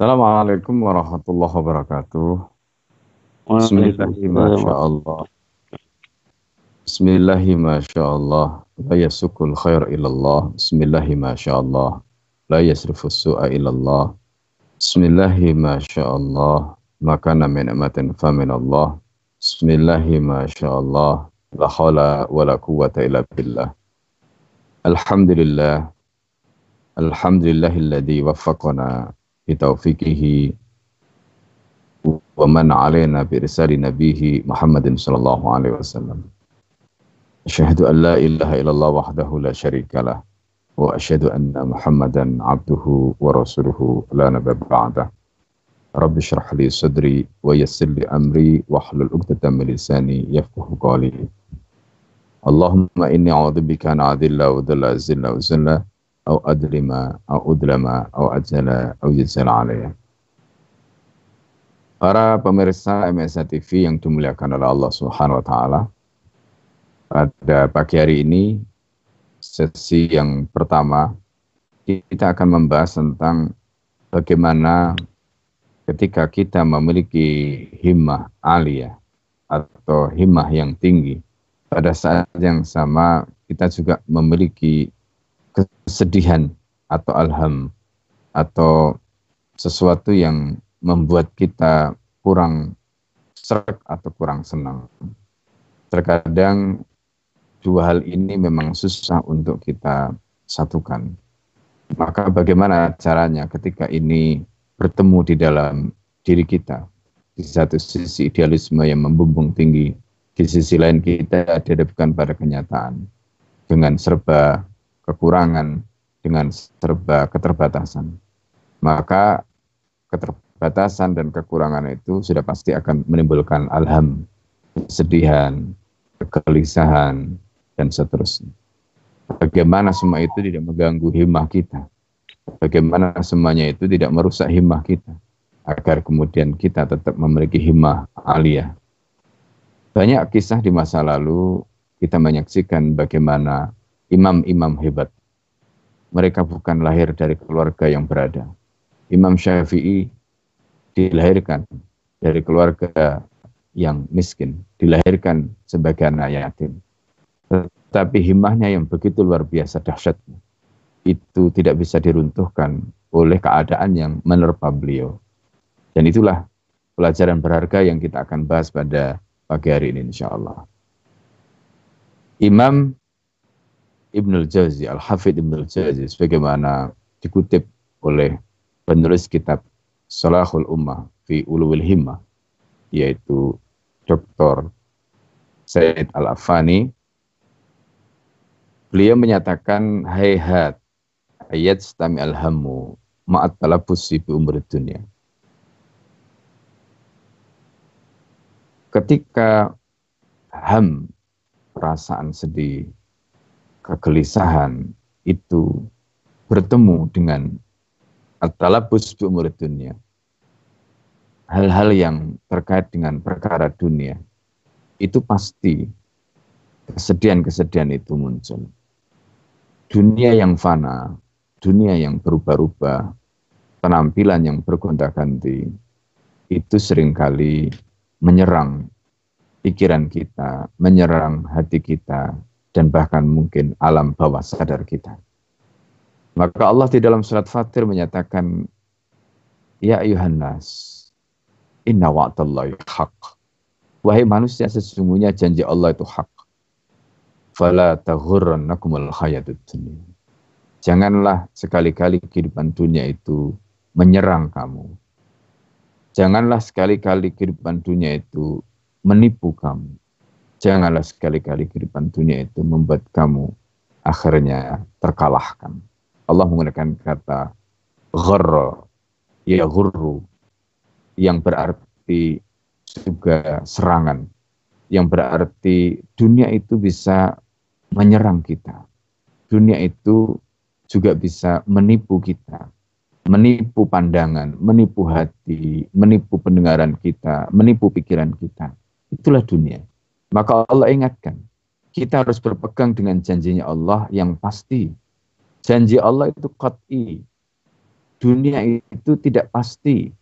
السلام عليكم ورحمة الله وبركاته. بسم الله ما شاء الله. بسم الله ما شاء الله. لا يسوق الخير إلى الله. بسم الله ما شاء الله. لا يصرف السوء إلى الله. بسم الله ما شاء الله. ما كان من أمة فمن الله. بسم الله ما شاء الله. لا حول ولا قوة إلا بالله. الحمد لله. الحمد لله الذي وفقنا. بتوفيقه ومن علينا برسال نبيه محمد صلى الله عليه وسلم. أشهد أن لا إله إلا الله وحده لا شريك له وأشهد أن محمدا عبده ورسوله لا نبي بعده. رب اشرح لي صدري ويسر لي أمري واحلل عقدة من لساني يفقه قولي. اللهم إني أعوذ بك أن أذل وذل أذل وذل aw adlima aw udlama aw ajala aw yajala alayya. Para pemirsa MSA TV yang dimuliakan oleh Allah Subhanahu wa taala. Pada pagi hari ini sesi yang pertama kita akan membahas tentang bagaimana ketika kita memiliki himmah alia atau himmah yang tinggi pada saat yang sama kita juga memiliki kesedihan atau alham atau sesuatu yang membuat kita kurang serak atau kurang senang. Terkadang dua hal ini memang susah untuk kita satukan. Maka bagaimana caranya ketika ini bertemu di dalam diri kita? Di satu sisi idealisme yang membumbung tinggi, di sisi lain kita dihadapkan pada kenyataan dengan serba kekurangan, dengan serba keterbatasan. Maka keterbatasan batasan dan kekurangan itu sudah pasti akan menimbulkan alham, kesedihan, kegelisahan, dan seterusnya. Bagaimana semua itu tidak mengganggu himmah kita. Bagaimana semuanya itu tidak merusak himmah kita. Agar kemudian kita tetap memiliki himmah aliyah. Banyak kisah di masa lalu kita menyaksikan bagaimana imam-imam hebat. Mereka bukan lahir dari keluarga yang berada. Imam Syafi'i dilahirkan dari keluarga yang miskin, dilahirkan sebagai anak yatim. Tetapi himmahnya yang begitu luar biasa dahsyatnya, itu tidak bisa diruntuhkan oleh keadaan yang menerpa beliau. Dan itulah pelajaran berharga yang kita akan bahas pada pagi hari ini insya Allah. Imam Ibnul Jauzi, Al-Hafidh Ibnul Jauzi, sebagaimana dikutip oleh penulis kitab Salahul Ummah fi Ulul Himmah yaitu Dr. Said Al-Afani beliau menyatakan hayhat ayat stami alhamu ma'at talabus bi umur dunia ketika ham perasaan sedih kegelisahan itu bertemu dengan at-talabus bi umur dunia. Hal-hal yang terkait dengan perkara dunia itu pasti kesedihan-kesedihan itu muncul. Dunia yang fana, dunia yang berubah-ubah, penampilan yang bergonta-ganti, itu sering kali menyerang pikiran kita, menyerang hati kita, dan bahkan mungkin alam bawah sadar kita. Maka Allah di dalam surat Fatir menyatakan, Ya Yuhannas, inna wa'atallahi haq. Wahai manusia, sesungguhnya janji Allah itu hak. Fala taghurrannakumul hayatud dunia. Janganlah sekali-kali kehidupan dunia itu menyerang kamu. Janganlah sekali-kali kehidupan dunia itu menipu kamu. Janganlah sekali-kali kehidupan dunia itu membuat kamu akhirnya terkalahkan. Allah menggunakan kata gharra, ya gurru, yang berarti juga serangan, yang berarti dunia itu bisa menyerang kita. Dunia itu juga bisa menipu kita, menipu pandangan, menipu hati, menipu pendengaran kita, menipu pikiran kita. Itulah dunia. Maka Allah ingatkan, kita harus berpegang dengan janjinya Allah yang pasti, Janji Allah itu qat'i. dunia itu tidak pasti.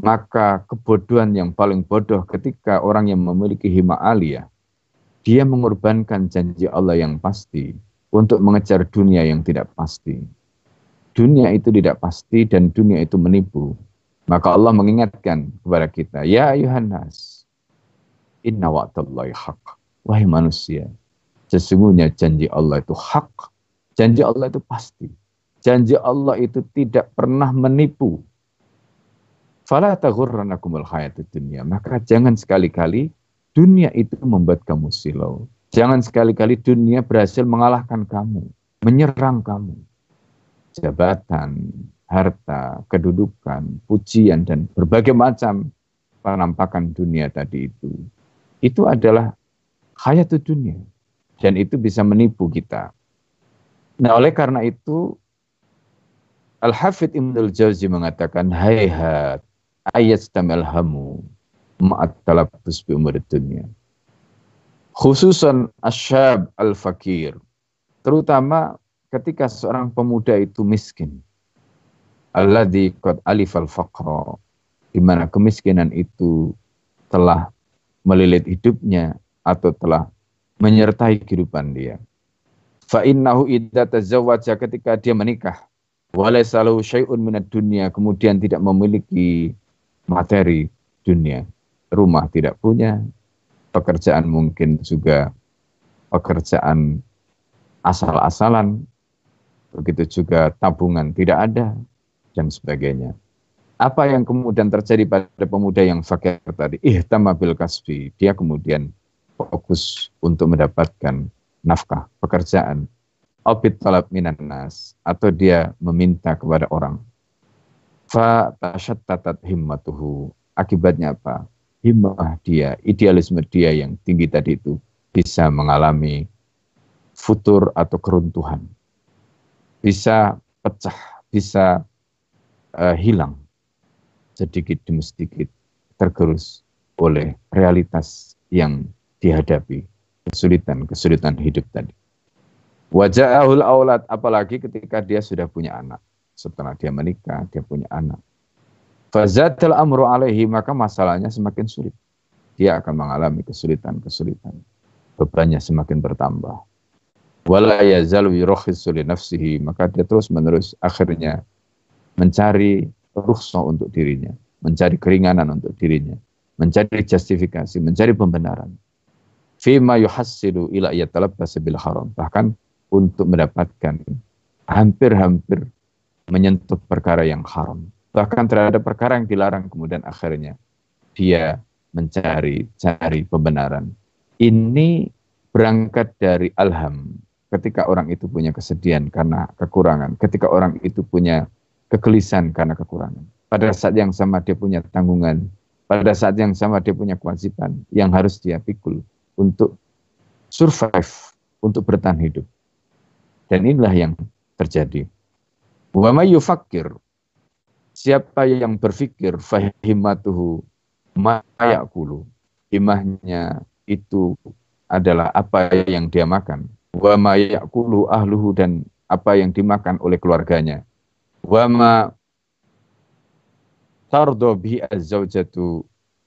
Maka kebodohan yang paling bodoh ketika orang yang memiliki hima aliyah, dia mengorbankan janji Allah yang pasti untuk mengejar dunia yang tidak pasti. Dunia itu tidak pasti dan dunia itu menipu. Maka Allah mengingatkan kepada kita, Ya Yohanes, inna wa'tallahi haq. Wahai manusia, sesungguhnya janji Allah itu hak. Janji Allah itu pasti. Janji Allah itu tidak pernah menipu. Fala taghurranakumul dunia. Maka jangan sekali-kali dunia itu membuat kamu silau. Jangan sekali-kali dunia berhasil mengalahkan kamu, menyerang kamu. Jabatan, harta, kedudukan, pujian, dan berbagai macam penampakan dunia tadi itu. Itu adalah hayat dunia. Dan itu bisa menipu kita. Nah oleh karena itu Al-Hafidh Ibnul Jauzi mengatakan, Hayhat ayat hamu ma'at talabus bi umur dunia. Khususan asyab al-fakir. Terutama ketika seorang pemuda itu miskin. Alladhi qad alif al-faqra. Di mana kemiskinan itu telah melilit hidupnya atau telah menyertai kehidupan dia. Fa innahu idza tazawwaja ketika dia menikah walaysa lahu syai'un minad dunya kemudian tidak memiliki materi dunia, rumah tidak punya, pekerjaan mungkin juga pekerjaan asal-asalan, begitu juga tabungan tidak ada dan sebagainya. Apa yang kemudian terjadi pada pemuda yang fakir tadi? Ihtamma bil kasbi. Dia kemudian fokus untuk mendapatkan nafkah, pekerjaan, obit talab minan nas, atau dia meminta kepada orang. Fa tashattatat himmatuhu. Akibatnya apa? Himmah dia, idealisme dia yang tinggi tadi itu bisa mengalami futur atau keruntuhan. Bisa pecah, bisa uh, hilang sedikit demi sedikit tergerus oleh realitas yang dihadapi kesulitan-kesulitan hidup tadi. Wajahul aulad apalagi ketika dia sudah punya anak. Setelah dia menikah, dia punya anak. Fazadal amru alaihi maka masalahnya semakin sulit. Dia akan mengalami kesulitan-kesulitan. Bebannya semakin bertambah. Wala yazalu maka dia terus menerus akhirnya mencari rukhsah untuk dirinya, mencari keringanan untuk dirinya, mencari justifikasi, mencari pembenaran fima yuhassilu ila yatalabbas bil haram. Bahkan untuk mendapatkan hampir-hampir menyentuh perkara yang haram. Bahkan terhadap perkara yang dilarang kemudian akhirnya dia mencari cari pembenaran. Ini berangkat dari alham. Ketika orang itu punya kesedihan karena kekurangan, ketika orang itu punya kegelisahan karena kekurangan. Pada saat yang sama dia punya tanggungan, pada saat yang sama dia punya kewajiban yang harus dia pikul untuk survive, untuk bertahan hidup. Dan inilah yang terjadi. Wa may yufakir siapa yang berpikir fahimatuhu mayakulu imahnya itu adalah apa yang dia makan wa mayakulu ahluhu dan apa yang dimakan oleh keluarganya wa ma tardo bi azzaujatu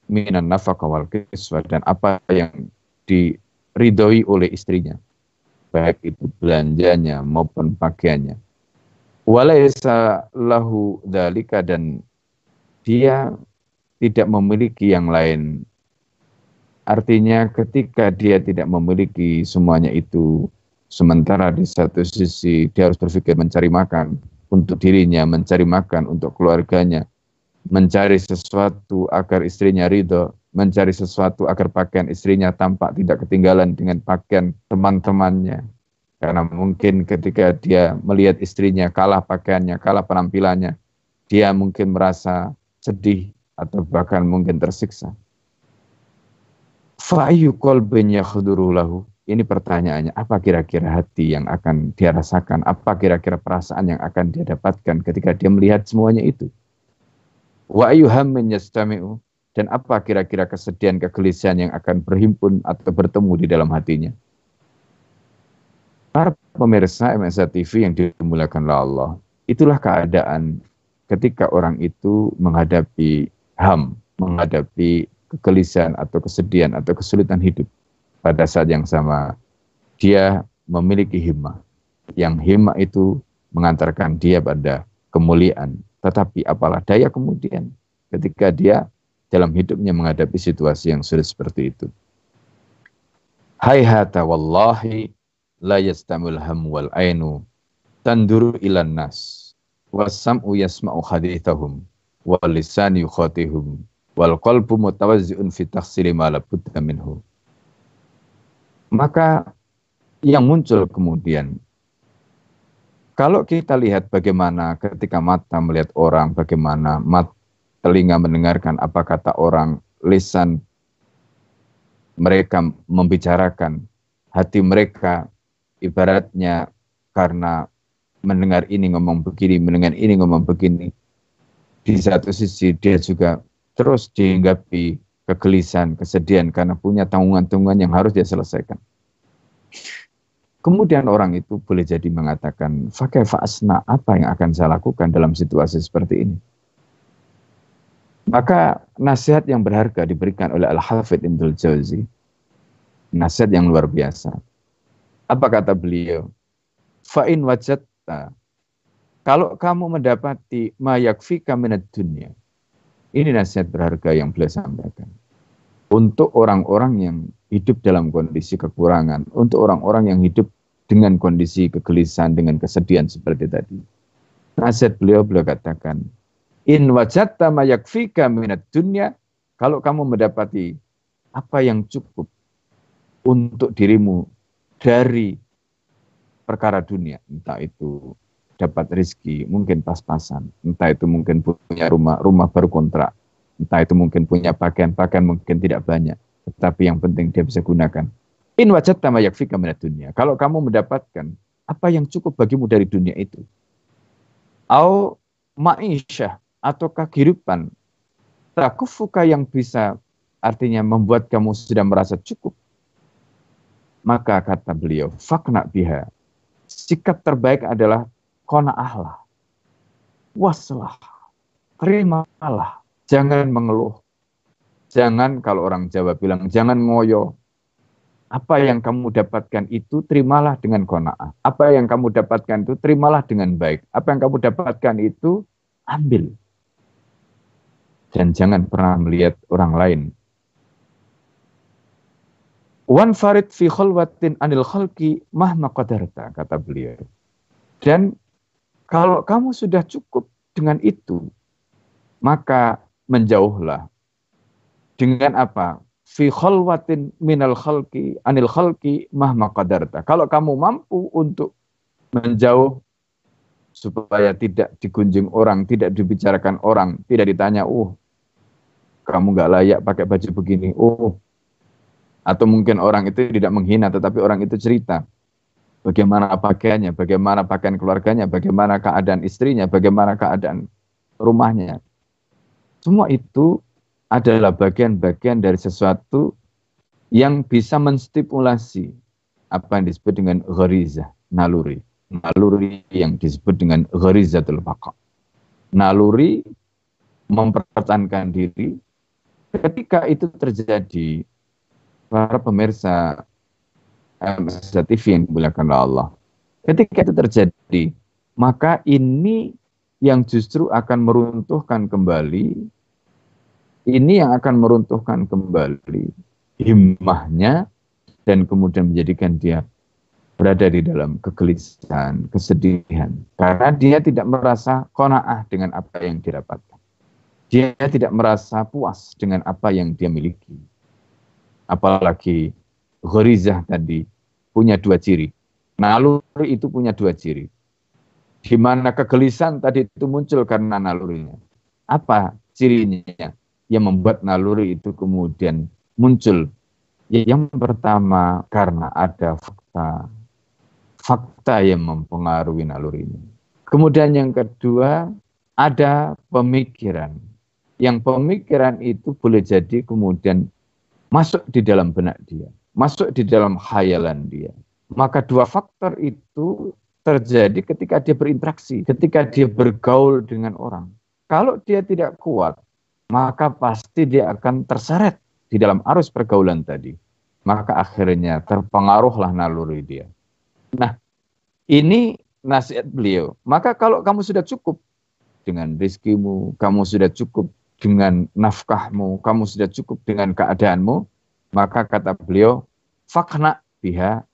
minan nafaqah wal kiswa dan apa yang diridhoi oleh istrinya baik itu belanjanya maupun pakaiannya. Walaisa lahu dalika dan dia tidak memiliki yang lain. Artinya ketika dia tidak memiliki semuanya itu sementara di satu sisi dia harus berpikir mencari makan untuk dirinya mencari makan untuk keluarganya mencari sesuatu agar istrinya ridho mencari sesuatu agar pakaian istrinya tampak tidak ketinggalan dengan pakaian teman-temannya. Karena mungkin ketika dia melihat istrinya kalah pakaiannya, kalah penampilannya, dia mungkin merasa sedih atau bahkan mungkin tersiksa. Fa'ayu lahu. Ini pertanyaannya, apa kira-kira hati yang akan dia rasakan? Apa kira-kira perasaan yang akan dia dapatkan ketika dia melihat semuanya itu? Wa'ayu hammin yastami'u dan apa kira-kira kesedihan, kegelisahan yang akan berhimpun atau bertemu di dalam hatinya. Para pemirsa MSA TV yang dimuliakan oleh Allah, itulah keadaan ketika orang itu menghadapi ham, menghadapi kegelisahan atau kesedihan atau kesulitan hidup. Pada saat yang sama, dia memiliki himmah. Yang himmah itu mengantarkan dia pada kemuliaan. Tetapi apalah daya kemudian ketika dia dalam hidupnya menghadapi situasi yang sulit seperti itu. Hayhata wallahi la yastamul ham wal ainu tanduru ilan nas wasam'u yasma'u hadithahum wal lisan yukhatihum wal qalbu mutawazzi'un fi takhsili ma minhu. Maka yang muncul kemudian kalau kita lihat bagaimana ketika mata melihat orang, bagaimana mata telinga mendengarkan apa kata orang, lisan mereka membicarakan, hati mereka ibaratnya karena mendengar ini ngomong begini, mendengar ini ngomong begini. Di satu sisi dia juga terus dihinggapi kegelisahan, kesedihan karena punya tanggungan-tanggungan yang harus dia selesaikan. Kemudian orang itu boleh jadi mengatakan, Fakir fa'asna, apa yang akan saya lakukan dalam situasi seperti ini? Maka nasihat yang berharga diberikan oleh Al-Hafidh Ibnul Jauzi. Nasihat yang luar biasa. Apa kata beliau? Fa'in wajatta. Kalau kamu mendapati mayakfika minat dunia. Ini nasihat berharga yang beliau sampaikan. Untuk orang-orang yang hidup dalam kondisi kekurangan. Untuk orang-orang yang hidup dengan kondisi kegelisahan, dengan kesedihan seperti tadi. Nasihat beliau, beliau katakan, In wajatta mayakfika minat dunya. Kalau kamu mendapati apa yang cukup untuk dirimu dari perkara dunia. Entah itu dapat rezeki, mungkin pas-pasan. Entah itu mungkin punya rumah, rumah baru kontrak. Entah itu mungkin punya pakaian, pakaian mungkin tidak banyak. Tetapi yang penting dia bisa gunakan. In wajatta mayakfika minat dunia. Kalau kamu mendapatkan apa yang cukup bagimu dari dunia itu. Au ma'isyah ataukah kehidupan takufuka yang bisa artinya membuat kamu sudah merasa cukup. Maka kata beliau, fakna biha. Sikap terbaik adalah kona'ahlah. Waslah. Terimalah. Jangan mengeluh. Jangan kalau orang Jawa bilang, jangan ngoyo. Apa yang kamu dapatkan itu terimalah dengan kona'ah. Apa yang kamu dapatkan itu terimalah dengan baik. Apa yang kamu dapatkan itu ambil dan jangan pernah melihat orang lain. Wan farid fi khalwatin anil khalqi mahma qadarta, kata beliau. Dan kalau kamu sudah cukup dengan itu, maka menjauhlah. Dengan apa? Fi khalwatin minal khalqi anil khalqi mahma qadarta. Kalau kamu mampu untuk menjauh supaya tidak digunjing orang, tidak dibicarakan orang, tidak ditanya, "Uh, kamu nggak layak pakai baju begini. Oh, atau mungkin orang itu tidak menghina, tetapi orang itu cerita bagaimana pakaiannya, bagaimana pakaian keluarganya, bagaimana keadaan istrinya, bagaimana keadaan rumahnya. Semua itu adalah bagian-bagian dari sesuatu yang bisa menstipulasi apa yang disebut dengan ghariza, naluri. Naluri yang disebut dengan gharizatul baqa. Naluri mempertahankan diri Ketika itu terjadi, para pemirsa TV yang dimuliakan Allah, ketika itu terjadi, maka ini yang justru akan meruntuhkan kembali, ini yang akan meruntuhkan kembali himmahnya dan kemudian menjadikan dia berada di dalam kegelisahan, kesedihan. Karena dia tidak merasa kona'ah dengan apa yang didapatkan. Dia tidak merasa puas dengan apa yang dia miliki. Apalagi Ghorizah tadi punya dua ciri. Naluri itu punya dua ciri. Di mana kegelisahan tadi itu muncul karena nalurinya. Apa cirinya yang membuat naluri itu kemudian muncul? Ya, yang pertama karena ada fakta. Fakta yang mempengaruhi nalurinya. Kemudian yang kedua ada pemikiran yang pemikiran itu boleh jadi kemudian masuk di dalam benak dia, masuk di dalam khayalan dia. Maka dua faktor itu terjadi ketika dia berinteraksi, ketika dia bergaul dengan orang. kalau dia tidak kuat, maka pasti dia akan terseret di dalam arus pergaulan tadi. Maka akhirnya terpengaruhlah naluri dia. Nah, ini nasihat beliau. Maka kalau kamu sudah cukup dengan rizkimu, kamu sudah cukup dengan nafkahmu, kamu sudah cukup dengan keadaanmu, maka kata beliau, fakna biha,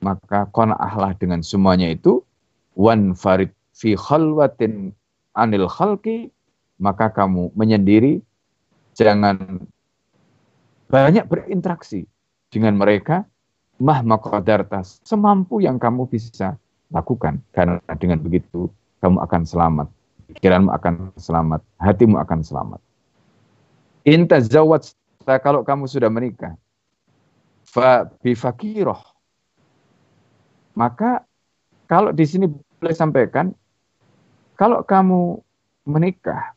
maka kona'ahlah dengan semuanya itu, wan farid fi khalwatin anil khalqi, maka kamu menyendiri, jangan banyak berinteraksi dengan mereka, mah maqadartas, semampu yang kamu bisa lakukan. Karena dengan begitu, kamu akan selamat pikiranmu akan selamat, hatimu akan selamat. Inta kalau kamu sudah menikah, fa bifakiroh. Maka kalau di sini boleh sampaikan, kalau kamu menikah,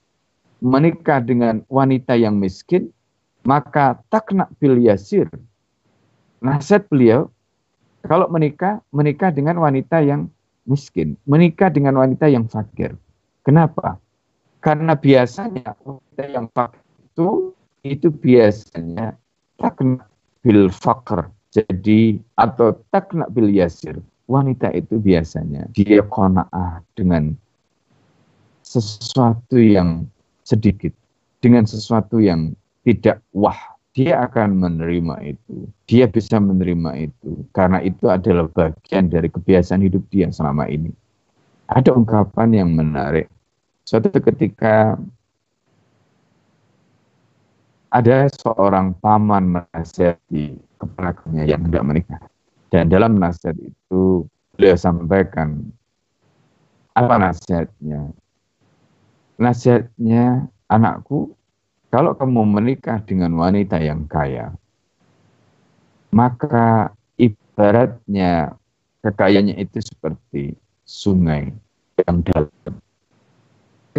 menikah dengan wanita yang miskin, maka takna bil yasir. Nasihat beliau, kalau menikah, menikah dengan wanita yang miskin, menikah dengan wanita yang fakir. Kenapa? Karena biasanya wanita yang fakir itu itu biasanya takna bil fakr. Jadi atau takna bil yasir. Wanita itu biasanya dia kona'ah dengan sesuatu yang sedikit. Dengan sesuatu yang tidak wah. Dia akan menerima itu. Dia bisa menerima itu. Karena itu adalah bagian dari kebiasaan hidup dia selama ini. Ada ungkapan yang menarik Suatu ketika ada seorang paman menasihati keponakannya yang hendak menikah. Dan dalam nasihat itu beliau sampaikan apa nasihatnya? Nasihatnya, anakku, kalau kamu menikah dengan wanita yang kaya, maka ibaratnya kekayaannya itu seperti sungai yang dalam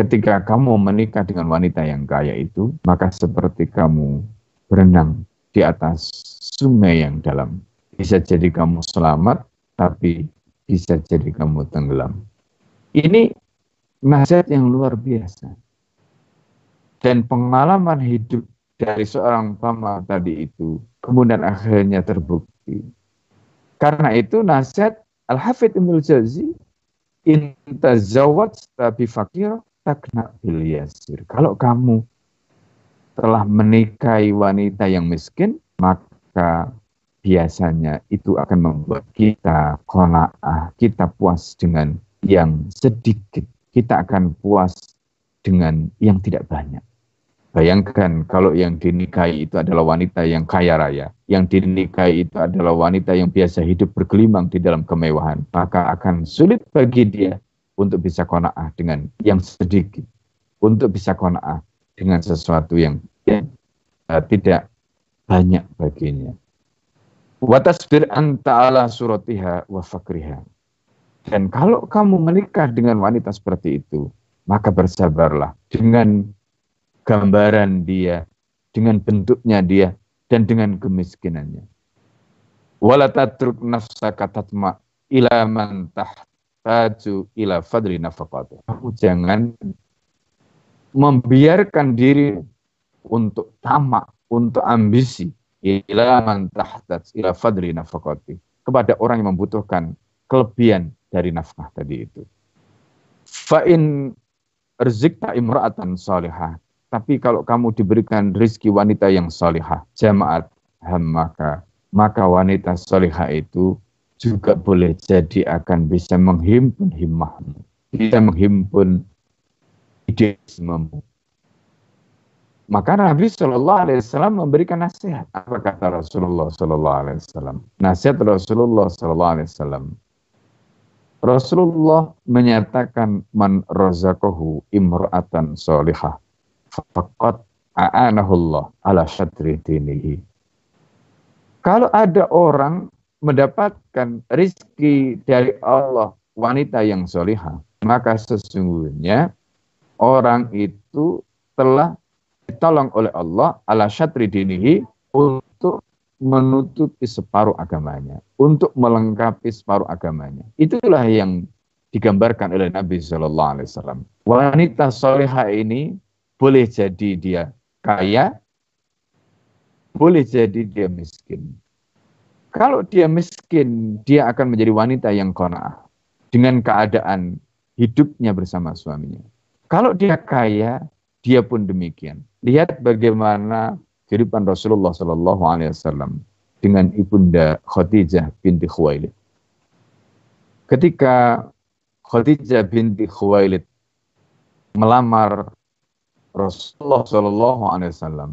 ketika kamu menikah dengan wanita yang kaya itu, maka seperti kamu berenang di atas sungai yang dalam. Bisa jadi kamu selamat, tapi bisa jadi kamu tenggelam. Ini nasihat yang luar biasa. Dan pengalaman hidup dari seorang pama tadi itu, kemudian akhirnya terbukti. Karena itu nasihat Al-Hafidh Ibn Jazi, inta zawat tabi fakir takna bil yasir. Kalau kamu telah menikahi wanita yang miskin, maka biasanya itu akan membuat kita kona'ah, kita puas dengan yang sedikit. Kita akan puas dengan yang tidak banyak. Bayangkan kalau yang dinikahi itu adalah wanita yang kaya raya, yang dinikahi itu adalah wanita yang biasa hidup bergelimang di dalam kemewahan, maka akan sulit bagi dia untuk bisa kona'ah dengan yang sedikit, untuk bisa kona'ah dengan sesuatu yang ya, uh, tidak banyak baginya. Watasbir anta suratiha wa fakriha. Dan kalau kamu menikah dengan wanita seperti itu, maka bersabarlah dengan gambaran dia, dengan bentuknya dia, dan dengan kemiskinannya. Wala tatruk nafsaka tatma ila man taht taju ila fadri nafaqatu. Kamu jangan membiarkan diri untuk tamak, untuk ambisi ila man tahtaj ila fadri nafaqati kepada orang yang membutuhkan kelebihan dari nafkah tadi itu. Fa in rizqta imra'atan salihah. Tapi kalau kamu diberikan rizki wanita yang salihah, jamaat ham maka maka wanita salihah itu juga boleh jadi akan bisa menghimpun himmahmu, bisa menghimpun idealismemu. Maka Nabi Shallallahu Alaihi Wasallam memberikan nasihat. Apa kata Rasulullah Shallallahu Alaihi Wasallam? Nasihat Rasulullah Shallallahu Alaihi Wasallam. Rasulullah menyatakan man razaqahu imra'atan salihah faqad a'anahullah ala syatri dinihi. Kalau ada orang mendapatkan rizki dari Allah wanita yang solihah, maka sesungguhnya orang itu telah ditolong oleh Allah ala syatri dinihi untuk menutupi separuh agamanya, untuk melengkapi separuh agamanya. Itulah yang digambarkan oleh Nabi Shallallahu Alaihi Wasallam. Wanita soleha ini boleh jadi dia kaya, boleh jadi dia miskin. Kalau dia miskin, dia akan menjadi wanita yang kona'ah dengan keadaan hidupnya bersama suaminya. Kalau dia kaya, dia pun demikian. Lihat bagaimana kehidupan Rasulullah Shallallahu Alaihi Wasallam dengan ibunda Khadijah binti Khuwailid. Ketika Khadijah binti Khuwailid melamar Rasulullah Shallallahu Alaihi Wasallam,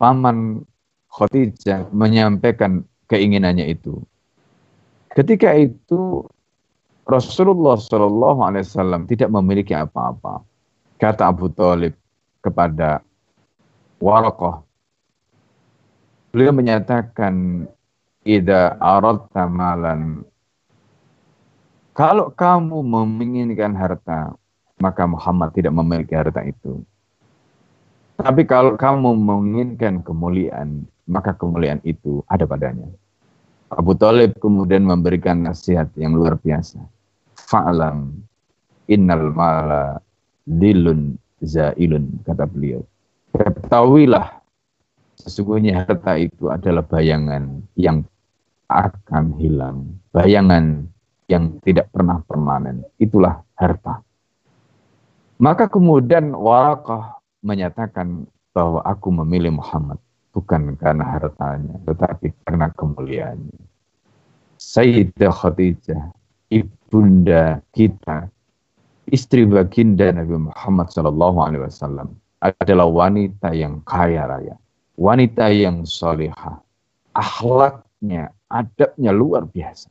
paman Khadijah menyampaikan keinginannya itu. Ketika itu Rasulullah Shallallahu Alaihi Wasallam tidak memiliki apa-apa. Kata Abu Talib kepada Waraqah, beliau menyatakan, "Ida arat malan kalau kamu menginginkan harta, maka Muhammad tidak memiliki harta itu. Tapi kalau kamu menginginkan kemuliaan, maka kemuliaan itu ada padanya. Abu Talib kemudian memberikan nasihat yang luar biasa. Fa'lam innal mala dilun zailun, kata beliau. Ketahuilah, sesungguhnya harta itu adalah bayangan yang akan hilang. Bayangan yang tidak pernah permanen. Itulah harta. Maka kemudian Warakah menyatakan bahwa aku memilih Muhammad bukan karena hartanya, tetapi karena kemuliaannya. Sayyidah Khadijah, ibunda kita, istri baginda Nabi Muhammad Wasallam adalah wanita yang kaya raya, wanita yang solehah, akhlaknya, adabnya luar biasa.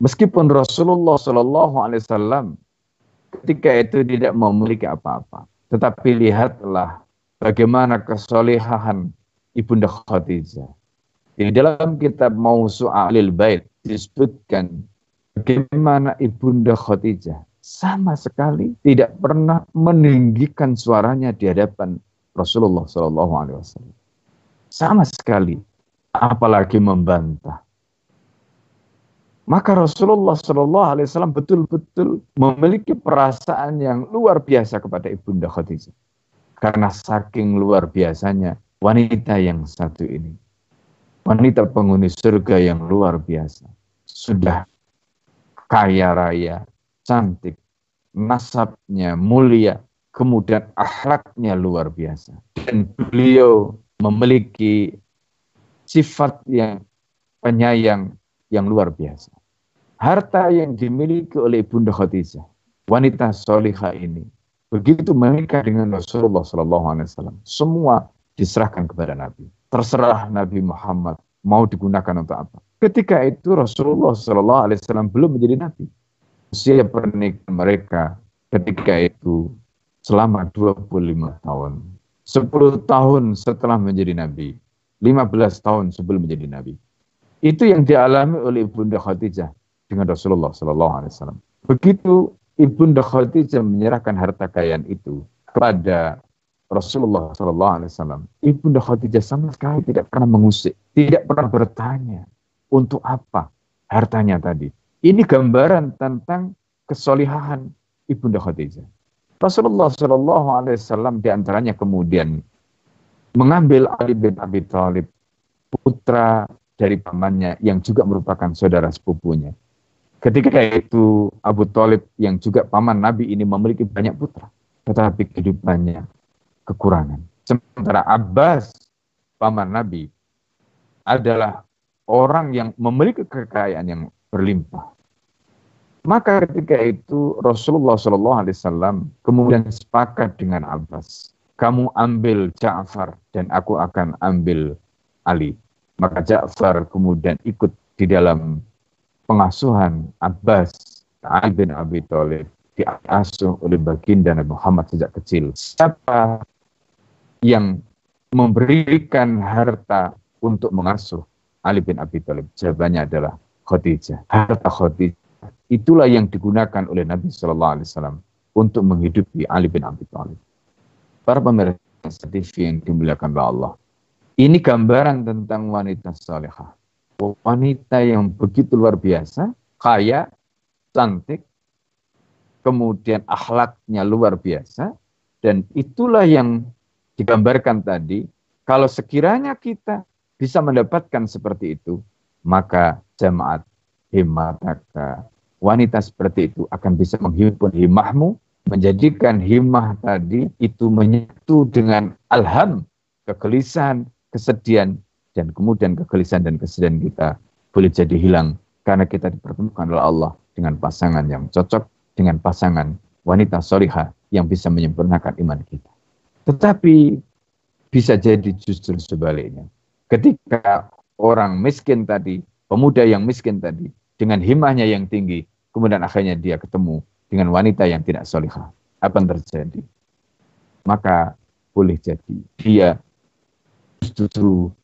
Meskipun Rasulullah Wasallam ketika itu tidak memiliki apa-apa, tetapi lihatlah bagaimana kesolehan ibunda Khadijah. Di dalam kitab Mausu'alil Bait disebutkan bagaimana ibunda Khadijah sama sekali tidak pernah meninggikan suaranya di hadapan Rasulullah Shallallahu Alaihi Wasallam. Sama sekali, apalagi membantah maka Rasulullah Shallallahu Alaihi Wasallam betul-betul memiliki perasaan yang luar biasa kepada ibunda Khadijah. Karena saking luar biasanya wanita yang satu ini. Wanita penghuni surga yang luar biasa. Sudah kaya raya, cantik, nasabnya mulia, kemudian akhlaknya luar biasa. Dan beliau memiliki sifat yang penyayang yang luar biasa harta yang dimiliki oleh Bunda Khadijah, wanita solihah ini, begitu menikah dengan Rasulullah Shallallahu Alaihi Wasallam, semua diserahkan kepada Nabi. Terserah Nabi Muhammad mau digunakan untuk apa. Ketika itu Rasulullah Shallallahu Alaihi Wasallam belum menjadi Nabi. Usia pernikahan mereka ketika itu selama 25 tahun. 10 tahun setelah menjadi Nabi. 15 tahun sebelum menjadi Nabi. Itu yang dialami oleh Bunda Khadijah dengan Rasulullah Shallallahu Alaihi Wasallam. Begitu ibunda Khadijah menyerahkan harta kekayaan itu kepada Rasulullah Shallallahu Alaihi Wasallam, ibunda Khadijah sama sekali tidak pernah mengusik, tidak pernah bertanya untuk apa hartanya tadi. Ini gambaran tentang kesolihahan ibunda Khadijah. Rasulullah Shallallahu Alaihi Wasallam di antaranya kemudian mengambil Ali bin Abi Thalib, putra dari pamannya yang juga merupakan saudara sepupunya. Ketika itu Abu Talib yang juga paman Nabi ini memiliki banyak putra. Tetapi kehidupannya kekurangan. Sementara Abbas, paman Nabi, adalah orang yang memiliki kekayaan yang berlimpah. Maka ketika itu Rasulullah Shallallahu Alaihi Wasallam kemudian sepakat dengan Abbas, kamu ambil Ja'far dan aku akan ambil Ali. Maka Ja'far kemudian ikut di dalam pengasuhan Abbas Ali bin Abi Thalib diasuh oleh baginda Nabi Muhammad sejak kecil. Siapa yang memberikan harta untuk mengasuh Ali bin Abi Thalib? Jawabannya adalah Khadijah. Harta Khadijah itulah yang digunakan oleh Nabi Shallallahu Alaihi Wasallam untuk menghidupi Ali bin Abi Thalib. Para pemirsa TV yang dimuliakan oleh Allah. Ini gambaran tentang wanita salehah wanita yang begitu luar biasa, kaya, cantik, kemudian akhlaknya luar biasa, dan itulah yang digambarkan tadi. Kalau sekiranya kita bisa mendapatkan seperti itu, maka jamaat himataka wanita seperti itu akan bisa menghimpun himahmu, menjadikan himah tadi itu menyatu dengan alham, kegelisahan, kesedihan, dan kemudian kegelisahan dan kesedihan kita boleh jadi hilang karena kita dipertemukan oleh Allah dengan pasangan yang cocok, dengan pasangan wanita solihah yang bisa menyempurnakan iman kita. Tetapi bisa jadi justru sebaliknya. Ketika orang miskin tadi, pemuda yang miskin tadi, dengan himahnya yang tinggi, kemudian akhirnya dia ketemu dengan wanita yang tidak solihah. Apa yang terjadi? Maka boleh jadi dia justru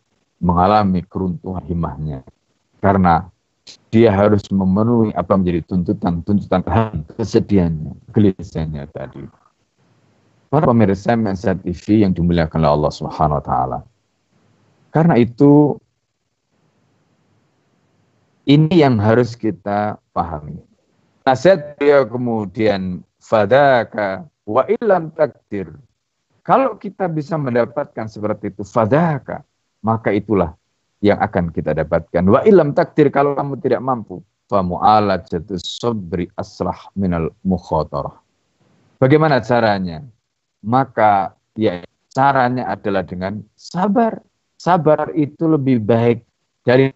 mengalami keruntuhan himahnya karena dia harus memenuhi apa menjadi tuntutan tuntutan kesedihannya gelisahnya tadi. Para pemirsa MSA TV yang dimuliakan oleh Allah Subhanahu wa taala. Karena itu ini yang harus kita pahami. Nasihat dia kemudian fadaka wa ilam takdir. Kalau kita bisa mendapatkan seperti itu fadaka maka itulah yang akan kita dapatkan. Wa ilam takdir kalau kamu tidak mampu, fa mu'alajatus sabri asrah minal mukhatarah. Bagaimana caranya? Maka ya caranya adalah dengan sabar. Sabar itu lebih baik dari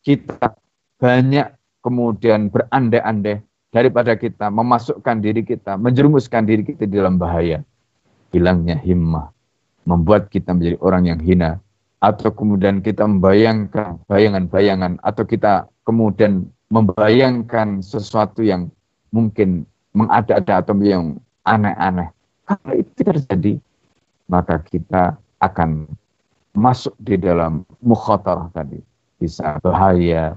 kita banyak kemudian berandai-andai daripada kita memasukkan diri kita, menjerumuskan diri kita di dalam bahaya. Hilangnya himmah, membuat kita menjadi orang yang hina, atau kemudian kita membayangkan bayangan-bayangan atau kita kemudian membayangkan sesuatu yang mungkin mengada-ada atau yang aneh-aneh. Kalau itu terjadi, maka kita akan masuk di dalam mukhatarah tadi. Bisa bahaya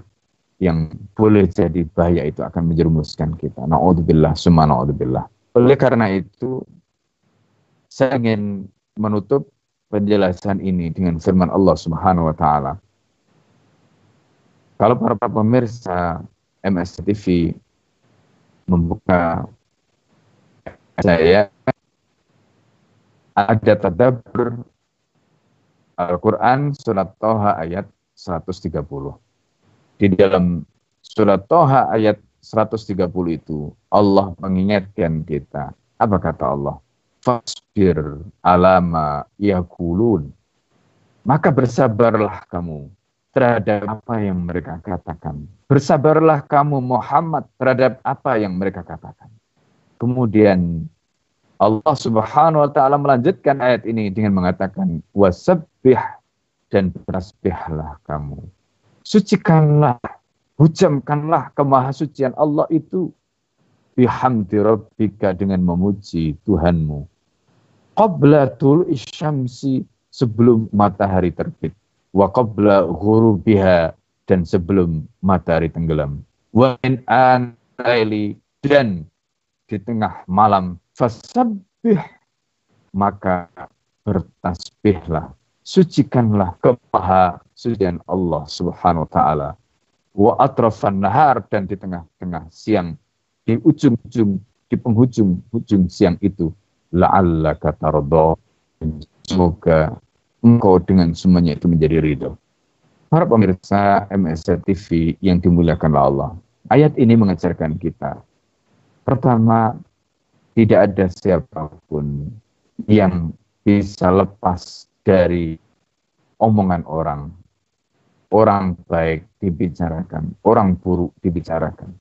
yang boleh jadi bahaya itu akan menjerumuskan kita. Na'udzubillah, summa na'udzubillah. Oleh karena itu, saya ingin menutup penjelasan ini dengan firman Allah Subhanahu wa taala. Kalau para pemirsa MS TV membuka saya ada tadabbur Al-Quran surat Toha ayat 130. Di dalam surat Toha ayat 130 itu Allah mengingatkan kita. Apa kata Allah? Fasbir alama yakulun. Maka bersabarlah kamu terhadap apa yang mereka katakan. Bersabarlah kamu Muhammad terhadap apa yang mereka katakan. Kemudian Allah Subhanahu wa taala melanjutkan ayat ini dengan mengatakan wasabbih dan bertasbihlah kamu. Sucikanlah, hujamkanlah kemahasucian Allah itu bihamdi rabbika dengan memuji Tuhanmu qabla tul isyamsi sebelum matahari terbit. Wa qabla ghurubiha dan sebelum matahari tenggelam. Wa in an dan di tengah malam fasabbih maka bertasbihlah. Sucikanlah kemaha sucian Allah Subhanahu wa taala. Wa atrafan nahar dan di tengah-tengah siang di ujung-ujung di penghujung ujung siang itu la'allaka tardo. Semoga engkau dengan semuanya itu menjadi ridho. Para pemirsa MSC TV yang dimuliakan Allah. Ayat ini mengajarkan kita. Pertama, tidak ada siapa pun yang bisa lepas dari omongan orang. Orang baik dibicarakan, orang buruk dibicarakan.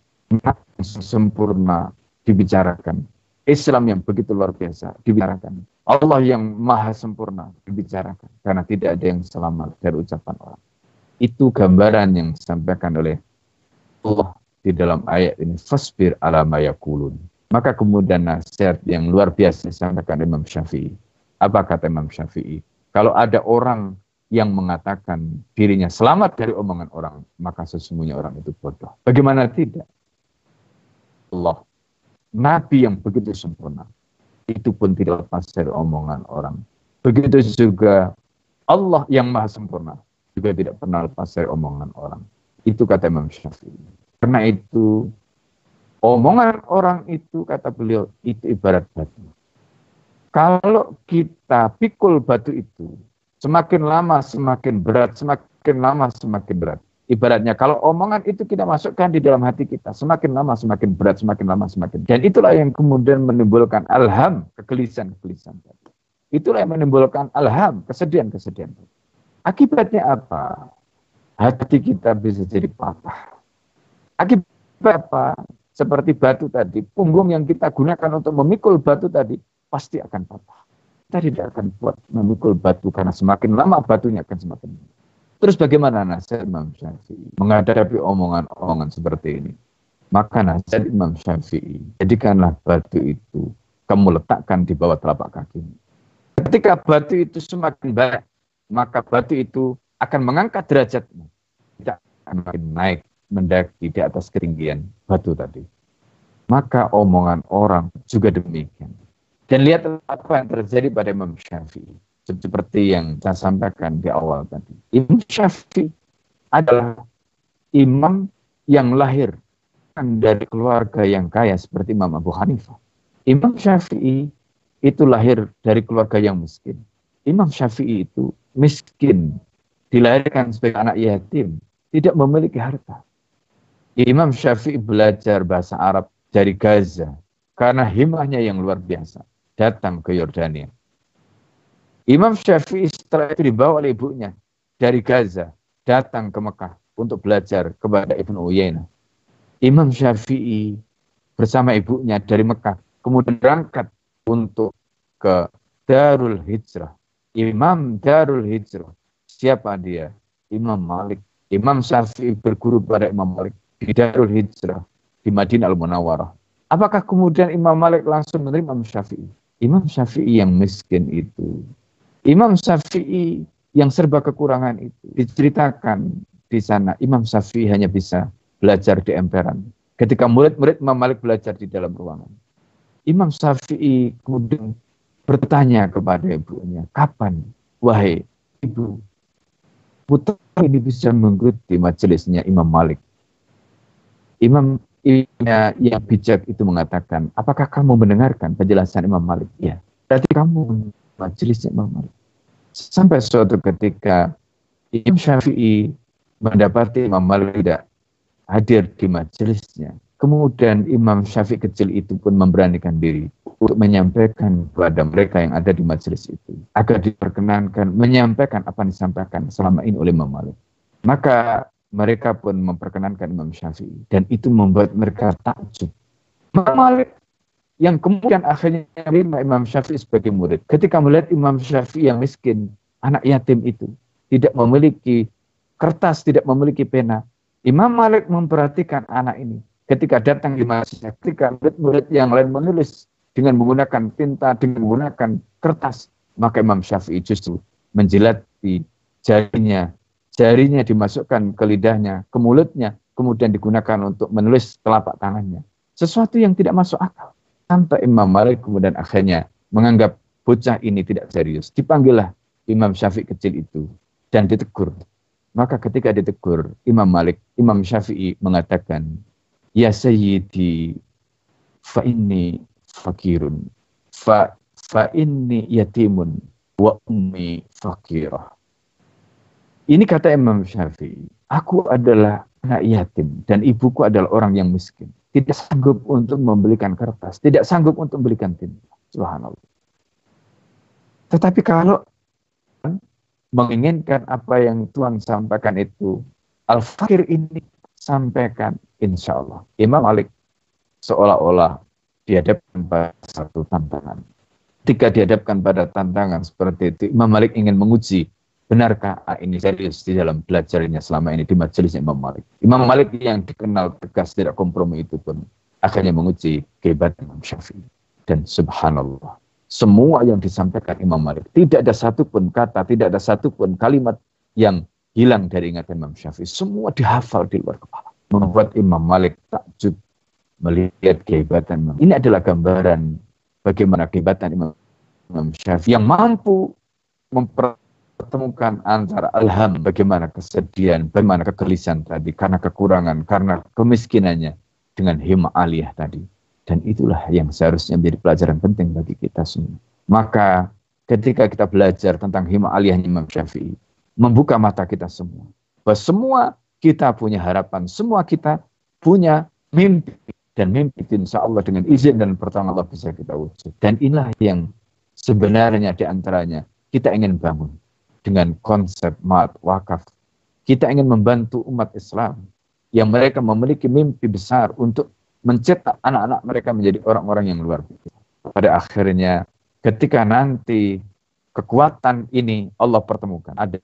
Sempurna dibicarakan. Islam yang begitu luar biasa dibicarakan. Allah yang maha sempurna dibicarakan. Karena tidak ada yang selamat dari ucapan orang. Itu gambaran yang disampaikan oleh Allah di dalam ayat ini. Fasbir ala mayakulun. Maka kemudian nasihat yang luar biasa disampaikan Imam Syafi'i. Apa kata Imam Syafi'i? Kalau ada orang yang mengatakan dirinya selamat dari omongan orang, maka sesungguhnya orang itu bodoh. Bagaimana tidak? Allah Nabi yang begitu sempurna. Itu pun tidak lepas dari omongan orang. Begitu juga Allah yang maha sempurna. Juga tidak pernah lepas dari omongan orang. Itu kata Imam Syafi'i. Karena itu Omongan orang itu, kata beliau, itu ibarat batu. Kalau kita pikul batu itu, semakin lama semakin berat, semakin lama semakin berat. Ibaratnya kalau omongan itu kita masukkan di dalam hati kita, semakin lama semakin berat, semakin lama semakin. Dan itulah yang kemudian menimbulkan alham, kegelisahan-kegelisahan. Itulah yang menimbulkan alham, kesedihan-kesedihan. Akibatnya apa? Hati kita bisa jadi patah. Akibat apa? seperti batu tadi, punggung yang kita gunakan untuk memikul batu tadi pasti akan patah. Kita tidak akan kuat memikul batu karena semakin lama batunya akan semakin Terus bagaimana nasihat Imam Syafi'i menghadapi omongan-omongan seperti ini? Maka nasihat Imam Syafi'i, jadikanlah batu itu kamu letakkan di bawah telapak kaki. Ketika batu itu semakin baik, maka batu itu akan mengangkat derajatmu. Tidak akan naik mendaki di atas ketinggian batu tadi. Maka omongan orang juga demikian. Dan lihat apa yang terjadi pada Imam Syafi'i. Seperti yang saya sampaikan di awal tadi. Imam Syafi'i adalah imam yang lahir dari keluarga yang kaya seperti Imam Abu Hanifah. Imam Syafi'i itu lahir dari keluarga yang miskin. Imam Syafi'i itu miskin, dilahirkan sebagai anak yatim, tidak memiliki harta. Imam Syafi'i belajar bahasa Arab dari Gaza karena himahnya yang luar biasa datang ke Yordania. Imam Syafi'i setelah itu dibawa oleh ibunya dari Gaza datang ke Mekah untuk belajar kepada Ibnu Uyainah. Imam Syafi'i bersama ibunya dari Mekah kemudian berangkat untuk ke Darul Hijrah. Imam Darul Hijrah. Siapa dia? Imam Malik. Imam Syafi'i berguru pada Imam Malik di Darul Hijrah di Madinah Al-Munawwarah. Apakah kemudian Imam Malik langsung menerima Imam Syafi'i? Imam Syafi'i yang miskin itu. Imam Syafi'i yang serba kekurangan itu. Diceritakan di sana Imam Syafi'i hanya bisa belajar di emperan. Ketika murid-murid Imam Malik belajar di dalam ruangan. Imam Syafi'i kemudian bertanya kepada ibunya, kapan wahai ibu putra ini bisa mengikuti majelisnya Imam Malik Imam yang bijak itu mengatakan, apakah kamu mendengarkan penjelasan Imam Malik? Ya, berarti kamu majelisnya Imam Malik. Sampai suatu ketika Imam Syafi'i mendapati Imam Malik tidak hadir di majelisnya. Kemudian Imam Syafi'i kecil itu pun memberanikan diri untuk menyampaikan kepada mereka yang ada di majelis itu agar diperkenankan menyampaikan apa yang disampaikan selama ini oleh Imam Malik. Maka mereka pun memperkenankan Imam Syafi'i dan itu membuat mereka takjub. Imam Malik yang kemudian akhirnya menerima Imam Syafi'i sebagai murid. Ketika melihat Imam Syafi'i yang miskin, anak yatim itu, tidak memiliki kertas, tidak memiliki pena, Imam Malik memperhatikan anak ini. Ketika datang di masjid, ketika murid-murid yang lain menulis dengan menggunakan tinta, dengan menggunakan kertas, maka Imam Syafi'i justru menjilat di jarinya jarinya dimasukkan ke lidahnya, ke mulutnya, kemudian digunakan untuk menulis telapak tangannya. Sesuatu yang tidak masuk akal. Sampai Imam Malik kemudian akhirnya menganggap bocah ini tidak serius. Dipanggillah Imam Syafi'i kecil itu dan ditegur. Maka ketika ditegur, Imam Malik, Imam Syafi'i mengatakan, Ya Sayyidi, fa inni fakirun, fa, fa inni yatimun, wa ummi fakirah. Ini kata Imam Syafi'i, aku adalah anak yatim dan ibuku adalah orang yang miskin. Tidak sanggup untuk membelikan kertas, tidak sanggup untuk membelikan tinta. Subhanallah. Tetapi kalau menginginkan apa yang Tuhan sampaikan itu, Al-Fakir ini sampaikan insya Allah. Imam Malik seolah-olah dihadapkan pada satu tantangan. Ketika dihadapkan pada tantangan seperti itu, Imam Malik ingin menguji Benarkah ini serius di dalam belajarnya selama ini di majelisnya Imam Malik? Imam Malik yang dikenal tegas tidak kompromi itu pun akhirnya menguji kehebatan Imam Syafi'i. Dan subhanallah, semua yang disampaikan Imam Malik, tidak ada satupun kata, tidak ada satupun kalimat yang hilang dari ingatan Imam Syafi'i. Semua dihafal di luar kepala. Membuat Imam Malik takjub melihat kehebatan Imam. Ini adalah gambaran bagaimana kehebatan Imam, Imam Syafi'i yang mampu memper pertemukan antara alham bagaimana kesedihan, bagaimana kegelisahan tadi karena kekurangan, karena kemiskinannya dengan hima aliyah tadi. Dan itulah yang seharusnya menjadi pelajaran penting bagi kita semua. Maka ketika kita belajar tentang hima aliyahnya Imam Syafi'i, membuka mata kita semua. Bahwa semua kita punya harapan, semua kita punya mimpi. Dan mimpi itu insya Allah dengan izin dan pertolongan Allah bisa kita wujud. Dan inilah yang sebenarnya di antaranya kita ingin bangun dengan konsep mat wakaf. Kita ingin membantu umat Islam yang mereka memiliki mimpi besar untuk mencetak anak-anak mereka menjadi orang-orang yang luar biasa. Pada akhirnya ketika nanti kekuatan ini Allah pertemukan ada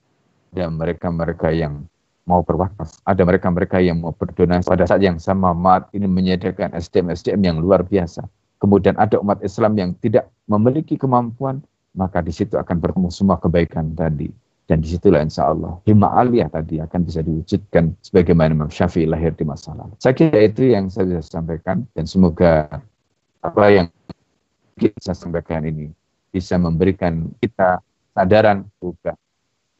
ada mereka-mereka yang mau berwakaf, ada mereka-mereka yang mau berdonasi pada saat yang sama mat ini menyediakan SDM-SDM yang luar biasa. Kemudian ada umat Islam yang tidak memiliki kemampuan, maka di situ akan bertemu semua kebaikan tadi. Dan di situlah insya Allah hima aliyah tadi akan bisa diwujudkan sebagaimana Imam Syafi'i lahir di masa lalu. Saya kira itu yang saya bisa sampaikan dan semoga apa yang kita sampaikan ini bisa memberikan kita sadaran juga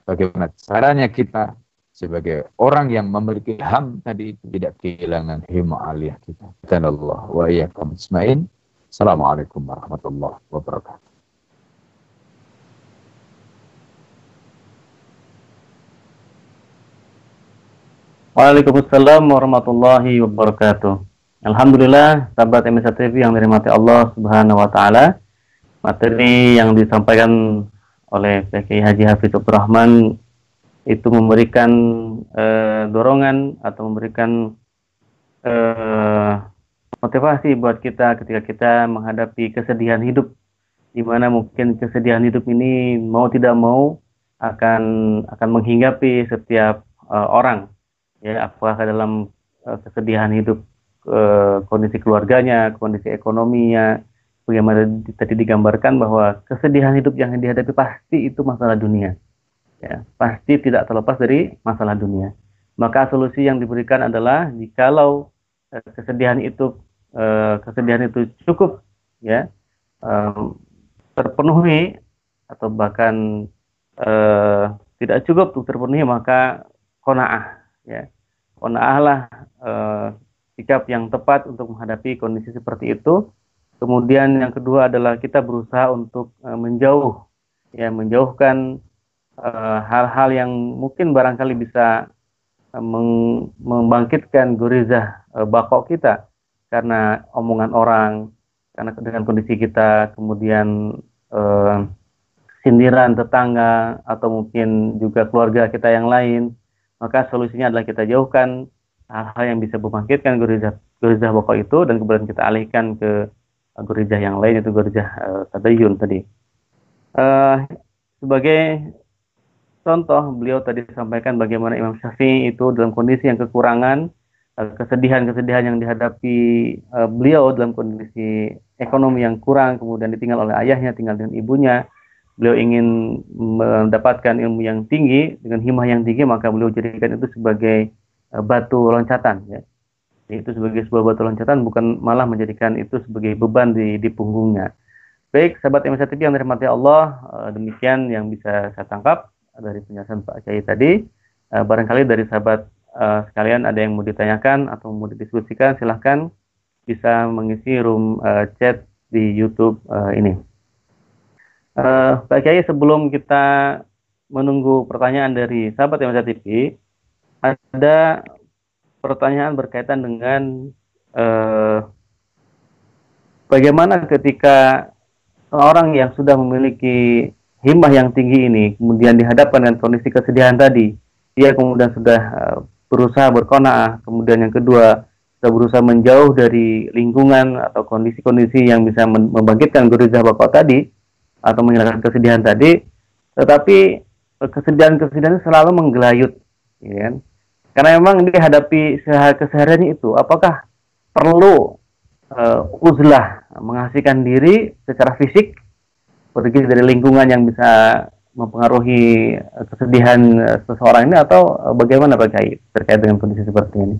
bagaimana caranya kita sebagai orang yang memiliki ham tadi tidak kehilangan hima aliyah kita. Dan Allah wa iyyakum Assalamualaikum warahmatullahi wabarakatuh. Waalaikumsalam warahmatullahi wabarakatuh. Alhamdulillah, sahabat MSA TV yang dirahmati Allah Subhanahu wa taala. Materi yang disampaikan oleh PKI Haji Hafiz Rahman itu memberikan eh, dorongan atau memberikan eh, motivasi buat kita ketika kita menghadapi kesedihan hidup di mana mungkin kesedihan hidup ini mau tidak mau akan akan menghinggapi setiap uh, orang ya apakah dalam uh, kesedihan hidup uh, kondisi keluarganya, kondisi ekonominya, bagaimana tadi digambarkan bahwa kesedihan hidup yang dihadapi pasti itu masalah dunia, ya pasti tidak terlepas dari masalah dunia. Maka solusi yang diberikan adalah jikalau uh, kesedihan itu uh, kesedihan itu cukup, ya um, terpenuhi atau bahkan uh, tidak cukup untuk terpenuhi maka konaah ya. Kona'ahlah eh, sikap yang tepat untuk menghadapi kondisi seperti itu. Kemudian yang kedua adalah kita berusaha untuk eh, menjauh ya menjauhkan eh, hal-hal eh, yang mungkin barangkali bisa eh, membangkitkan gurizah eh, bakok kita. Karena omongan orang karena dengan kondisi kita kemudian eh, sindiran tetangga atau mungkin juga keluarga kita yang lain maka solusinya adalah kita jauhkan hal-hal yang bisa membangkitkan gurizah gurizah pokok itu dan kemudian kita alihkan ke gurizah yang lain itu gurizah uh, tadayun tadi. Uh, sebagai contoh beliau tadi sampaikan bagaimana Imam Syafi'i itu dalam kondisi yang kekurangan kesedihan-kesedihan yang dihadapi beliau dalam kondisi ekonomi yang kurang kemudian ditinggal oleh ayahnya tinggal dengan ibunya beliau ingin mendapatkan ilmu yang tinggi dengan himah yang tinggi maka beliau jadikan itu sebagai uh, batu loncatan ya. Itu sebagai sebuah batu loncatan bukan malah menjadikan itu sebagai beban di, di punggungnya. Baik sahabat MSA TV yang dirahmati Allah uh, demikian yang bisa saya tangkap dari penjelasan Pak Kiai tadi. Uh, barangkali dari sahabat uh, sekalian ada yang mau ditanyakan atau mau didiskusikan silahkan bisa mengisi room uh, chat di YouTube uh, ini Uh, Pak Kiai sebelum kita menunggu pertanyaan dari sahabat yang TV, ada pertanyaan berkaitan dengan uh, bagaimana ketika orang yang sudah memiliki himmah yang tinggi ini kemudian dihadapkan dengan kondisi kesedihan tadi, dia kemudian sudah uh, berusaha berkona'ah, kemudian yang kedua sudah berusaha menjauh dari lingkungan atau kondisi-kondisi yang bisa membangkitkan gurizah bapak tadi, atau menghilangkan kesedihan tadi, tetapi eh, kesedihan-kesedihan selalu menggelayut, ya kan? Karena memang dihadapi kesehariannya itu, apakah perlu uh, uzlah mengasihkan diri secara fisik pergi dari lingkungan yang bisa mempengaruhi eh, kesedihan seseorang ini atau bagaimana Pak terkait dengan kondisi seperti ini?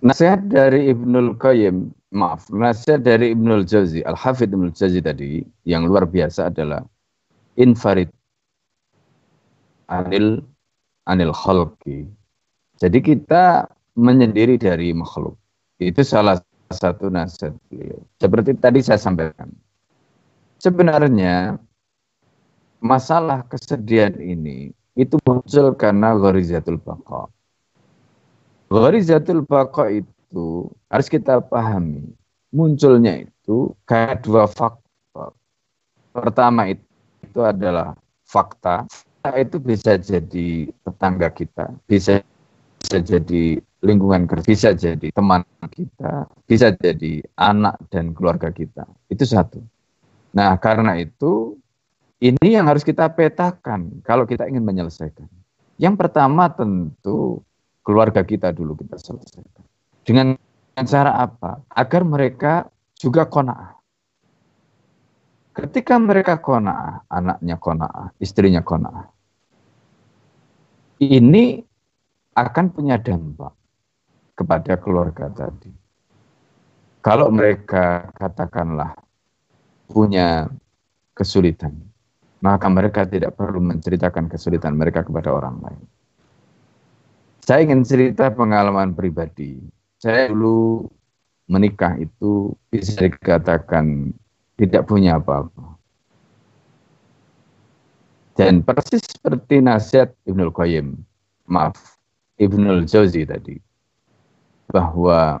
Nasihat dari Ibnul Qayyim maaf, nasihat dari Ibnul Jauzi, Al-Hafidh Ibnul Jauzi tadi yang luar biasa adalah infarid anil anil khalqi. Jadi kita menyendiri dari makhluk. Itu salah satu nasihat beliau. Seperti tadi saya sampaikan. Sebenarnya masalah kesedihan ini itu muncul karena gharizatul baqa. Gharizatul baqa itu harus kita pahami. Munculnya itu karena dua faktor. Pertama itu, itu adalah fakta. Itu bisa jadi tetangga kita, bisa bisa jadi lingkungan kerja, bisa jadi teman kita, bisa jadi anak dan keluarga kita. Itu satu. Nah, karena itu ini yang harus kita petakan kalau kita ingin menyelesaikan. Yang pertama tentu keluarga kita dulu kita selesaikan. Dengan cara apa? Agar mereka juga kona'ah. Ketika mereka kona'ah, anaknya kona'ah, istrinya kona'ah. Ini akan punya dampak kepada keluarga tadi. Kalau mereka katakanlah punya kesulitan, maka mereka tidak perlu menceritakan kesulitan mereka kepada orang lain. Saya ingin cerita pengalaman pribadi. Saya dulu menikah itu bisa dikatakan tidak punya apa-apa. Dan persis seperti nasihat Ibnul Qayyim, maaf, Ibnul Jauzi tadi bahwa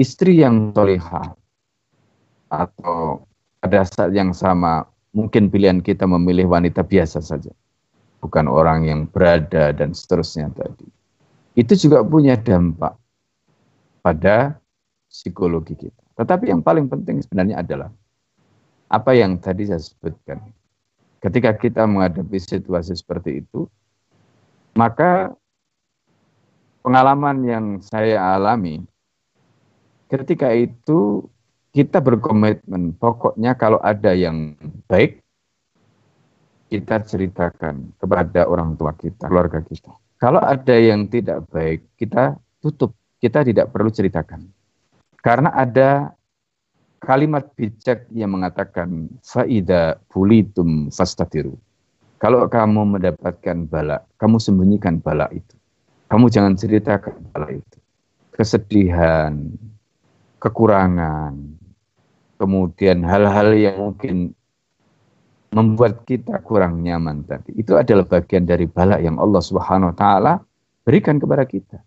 istri yang toleha atau pada saat yang sama mungkin pilihan kita memilih wanita biasa saja bukan orang yang berada dan seterusnya tadi itu juga punya dampak pada psikologi kita tetapi yang paling penting sebenarnya adalah apa yang tadi saya sebutkan ketika kita menghadapi situasi seperti itu maka pengalaman yang saya alami ketika itu kita berkomitmen pokoknya kalau ada yang baik kita ceritakan kepada orang tua kita, keluarga kita. Kalau ada yang tidak baik, kita tutup. Kita tidak perlu ceritakan. Karena ada kalimat bijak yang mengatakan faida bulitum fastatiru. Kalau kamu mendapatkan bala, kamu sembunyikan bala itu. Kamu jangan ceritakan bala itu. Kesedihan, kekurangan, kemudian hal-hal yang mungkin membuat kita kurang nyaman tadi. Itu adalah bagian dari bala yang Allah Subhanahu wa taala berikan kepada kita.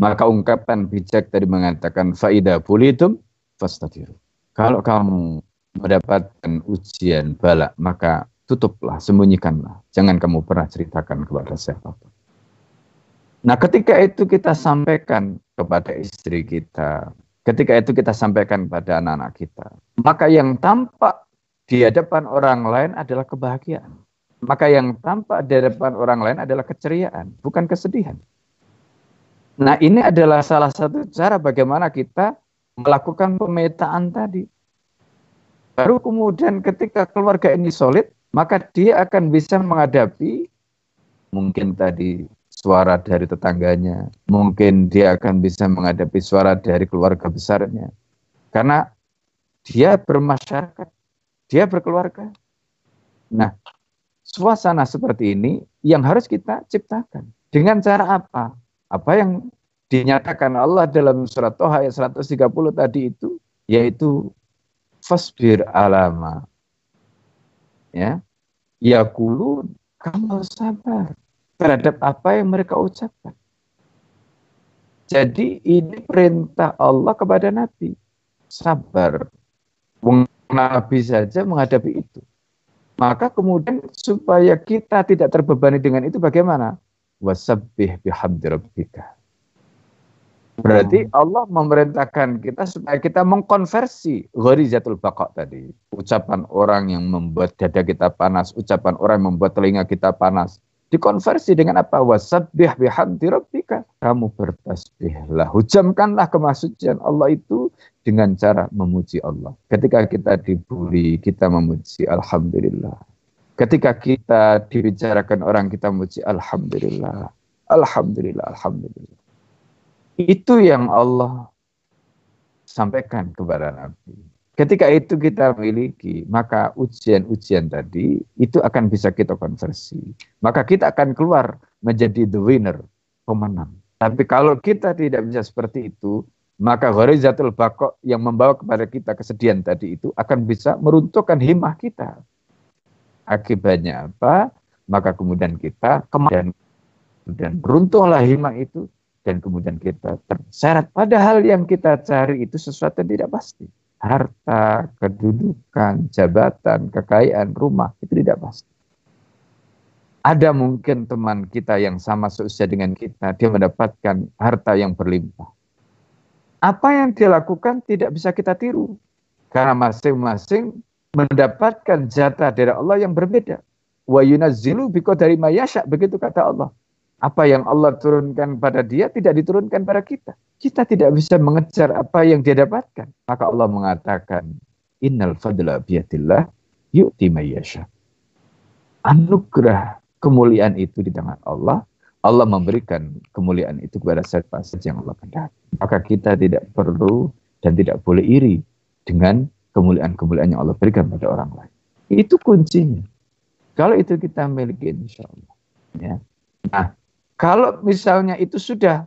Maka ungkapan bijak tadi mengatakan faida bulitum fastatiru. Kalau kamu mendapatkan ujian bala, maka tutuplah, sembunyikanlah. Jangan kamu pernah ceritakan kepada siapa pun. Nah, ketika itu kita sampaikan kepada istri kita, ketika itu kita sampaikan kepada anak-anak kita, maka yang tampak di hadapan orang lain adalah kebahagiaan. Maka yang tampak di hadapan orang lain adalah keceriaan, bukan kesedihan. Nah, ini adalah salah satu cara bagaimana kita melakukan pemetaan tadi. Baru kemudian ketika keluarga ini solid, maka dia akan bisa menghadapi mungkin tadi suara dari tetangganya, mungkin dia akan bisa menghadapi suara dari keluarga besarnya. Karena dia bermasyarakat, dia berkeluarga. Nah, suasana seperti ini yang harus kita ciptakan. Dengan cara apa? Apa yang dinyatakan Allah dalam surat Toha ayat 130 tadi itu, yaitu fasbir alama ya ya kulu kamu sabar terhadap apa yang mereka ucapkan. Jadi ini perintah Allah kepada Nabi. Sabar. Nabi saja menghadapi itu. Maka kemudian supaya kita tidak terbebani dengan itu bagaimana? Wasabbih bihamdi rabbika. Berarti hmm. Allah memerintahkan kita supaya kita mengkonversi gharizatul baqa tadi. Ucapan orang yang membuat dada kita panas, ucapan orang yang membuat telinga kita panas. Dikonversi dengan apa? Wasabbih bihamdi rabbika. Kamu bertasbihlah. Hujamkanlah kemasucian Allah itu dengan cara memuji Allah. Ketika kita dibuli, kita memuji Alhamdulillah. Ketika kita dibicarakan orang, kita memuji Alhamdulillah. Alhamdulillah, Alhamdulillah. Itu yang Allah sampaikan kepada Nabi. Ketika itu kita miliki, maka ujian-ujian tadi itu akan bisa kita konversi. Maka kita akan keluar menjadi the winner, pemenang. Tapi kalau kita tidak bisa seperti itu, maka gharizatul bako yang membawa kepada kita kesedihan tadi itu akan bisa meruntuhkan himmah kita. Akibatnya apa? Maka kemudian kita kemudian dan runtuhlah himmah itu dan kemudian kita terseret pada hal yang kita cari itu sesuatu yang tidak pasti. Harta, kedudukan, jabatan, kekayaan, rumah itu tidak pasti. Ada mungkin teman kita yang sama seusia dengan kita, dia mendapatkan harta yang berlimpah. Apa yang dia lakukan tidak bisa kita tiru. Karena masing-masing mendapatkan jatah dari Allah yang berbeda. Wa yunazzilu biko dari mayasya, begitu kata Allah apa yang Allah turunkan pada dia tidak diturunkan pada kita. Kita tidak bisa mengejar apa yang dia dapatkan. Maka Allah mengatakan, Innal fadla biyatillah yu'ti mayyasha. Anugerah kemuliaan itu di tangan Allah. Allah memberikan kemuliaan itu kepada siapa saja yang Allah kehendaki. Maka kita tidak perlu dan tidak boleh iri dengan kemuliaan-kemuliaan yang Allah berikan pada orang lain. Itu kuncinya. Kalau itu kita miliki insya Allah. Ya. Nah, kalau misalnya itu sudah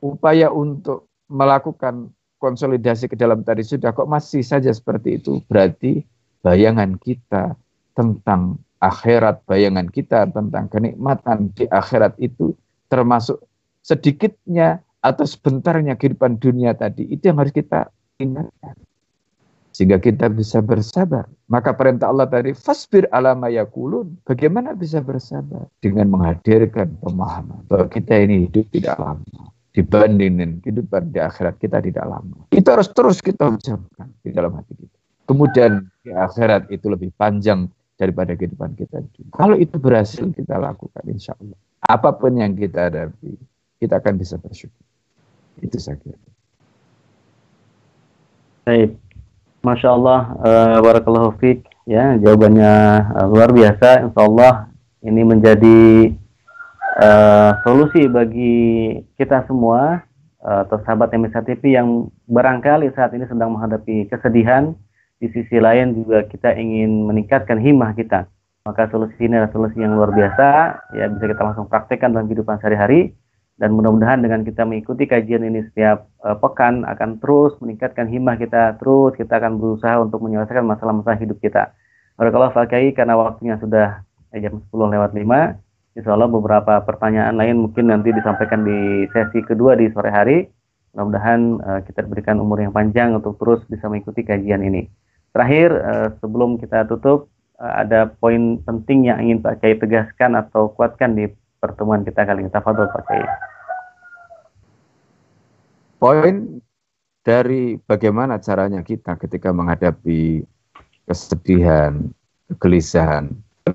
upaya untuk melakukan konsolidasi ke dalam tadi sudah kok masih saja seperti itu, berarti bayangan kita tentang akhirat, bayangan kita tentang kenikmatan di akhirat itu termasuk sedikitnya atau sebentarnya kehidupan dunia tadi, itu yang harus kita ingatkan sehingga kita bisa bersabar. Maka perintah Allah tadi fasbir alama yakulun. Bagaimana bisa bersabar dengan menghadirkan pemahaman bahwa kita ini hidup tidak lama dibandingin kehidupan di akhirat kita tidak lama. Itu harus terus kita ucapkan di dalam hati kita. Kemudian di akhirat itu lebih panjang daripada kehidupan kita. Kalau itu berhasil kita lakukan insya Allah. Apa pun yang kita hadapi, kita akan bisa bersyukur. Itu saya kira. Baik, Masya Allah, uh, Barakallahu Fik. Ya, jawabannya uh, luar biasa. Insya Allah ini menjadi uh, solusi bagi kita semua uh, atau sahabat TV yang barangkali saat ini sedang menghadapi kesedihan. Di sisi lain juga kita ingin meningkatkan himmah kita. Maka solusi ini adalah solusi yang luar biasa. Ya, bisa kita langsung praktekkan dalam kehidupan sehari-hari dan mudah-mudahan dengan kita mengikuti kajian ini setiap uh, pekan akan terus meningkatkan himmah kita terus kita akan berusaha untuk menyelesaikan masalah-masalah hidup kita. Barakallah Fakai karena waktunya sudah eh, jam 10 lewat 5 Insya Allah beberapa pertanyaan lain mungkin nanti disampaikan di sesi kedua di sore hari. Mudah-mudahan uh, kita diberikan umur yang panjang untuk terus bisa mengikuti kajian ini. Terakhir, uh, sebelum kita tutup, uh, ada poin penting yang ingin Pak Kiai tegaskan atau kuatkan di pertemuan kita kali ini. Tafadol Pak Kiai. Poin dari bagaimana caranya kita ketika menghadapi kesedihan, kegelisahan,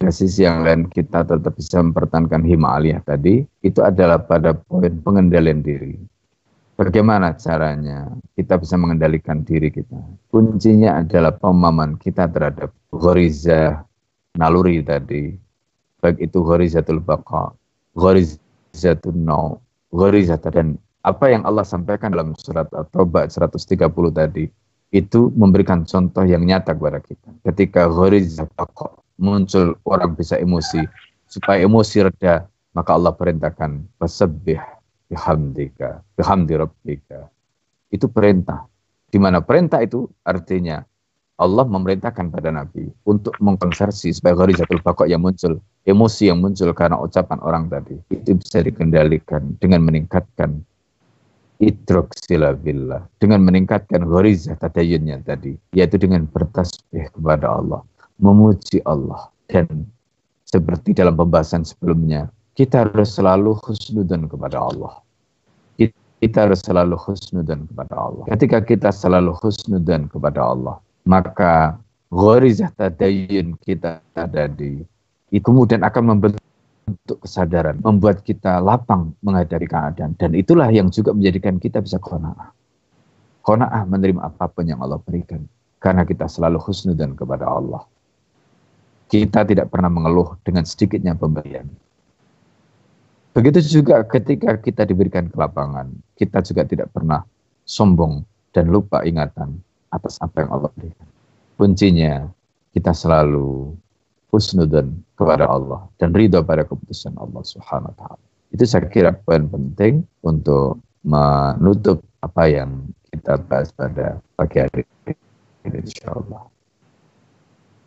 sisi yang lain kita tetap bisa mempertahankan hima aliyah tadi, itu adalah pada poin pengendalian diri. Bagaimana caranya kita bisa mengendalikan diri kita? Kuncinya adalah pemahaman kita terhadap ghoriza naluri tadi, baik itu ghorizatul baqa, ghorizatul nau, ghorizat dan apa yang Allah sampaikan dalam surat At-Taubah 130 tadi itu memberikan contoh yang nyata kepada kita. Ketika ghorizah baqa muncul orang bisa emosi, supaya emosi reda, maka Allah perintahkan fasabbih bihamdika, bihamdi rabbika. Itu perintah. Di mana perintah itu artinya Allah memerintahkan pada Nabi untuk mengkonversi supaya gharizatul bakok yang muncul, emosi yang muncul karena ucapan orang tadi, itu bisa dikendalikan dengan meningkatkan idroksila billah, dengan meningkatkan gharizah tadayunnya tadi, yaitu dengan bertasbih kepada Allah, memuji Allah, dan seperti dalam pembahasan sebelumnya, kita harus selalu husnudan kepada Allah. Kita harus selalu husnudan kepada Allah. Ketika kita selalu husnudan kepada Allah, maka tadayun kita ada di itu kemudian akan membentuk kesadaran, membuat kita lapang menghadapi keadaan. Dan itulah yang juga menjadikan kita bisa kona'ah. Kona'ah menerima apa pun yang Allah berikan. Karena kita selalu husnudan kepada Allah. Kita tidak pernah mengeluh dengan sedikitnya pemberian. Begitu juga ketika kita diberikan kelapangan, kita juga tidak pernah sombong dan lupa ingatan atas apa yang Allah berikan. Kuncinya kita selalu husnudan kepada Allah dan ridho pada keputusan Allah Subhanahu taala. Itu saya kira poin penting untuk menutup apa yang kita bahas pada pagi hari ini, insya Allah.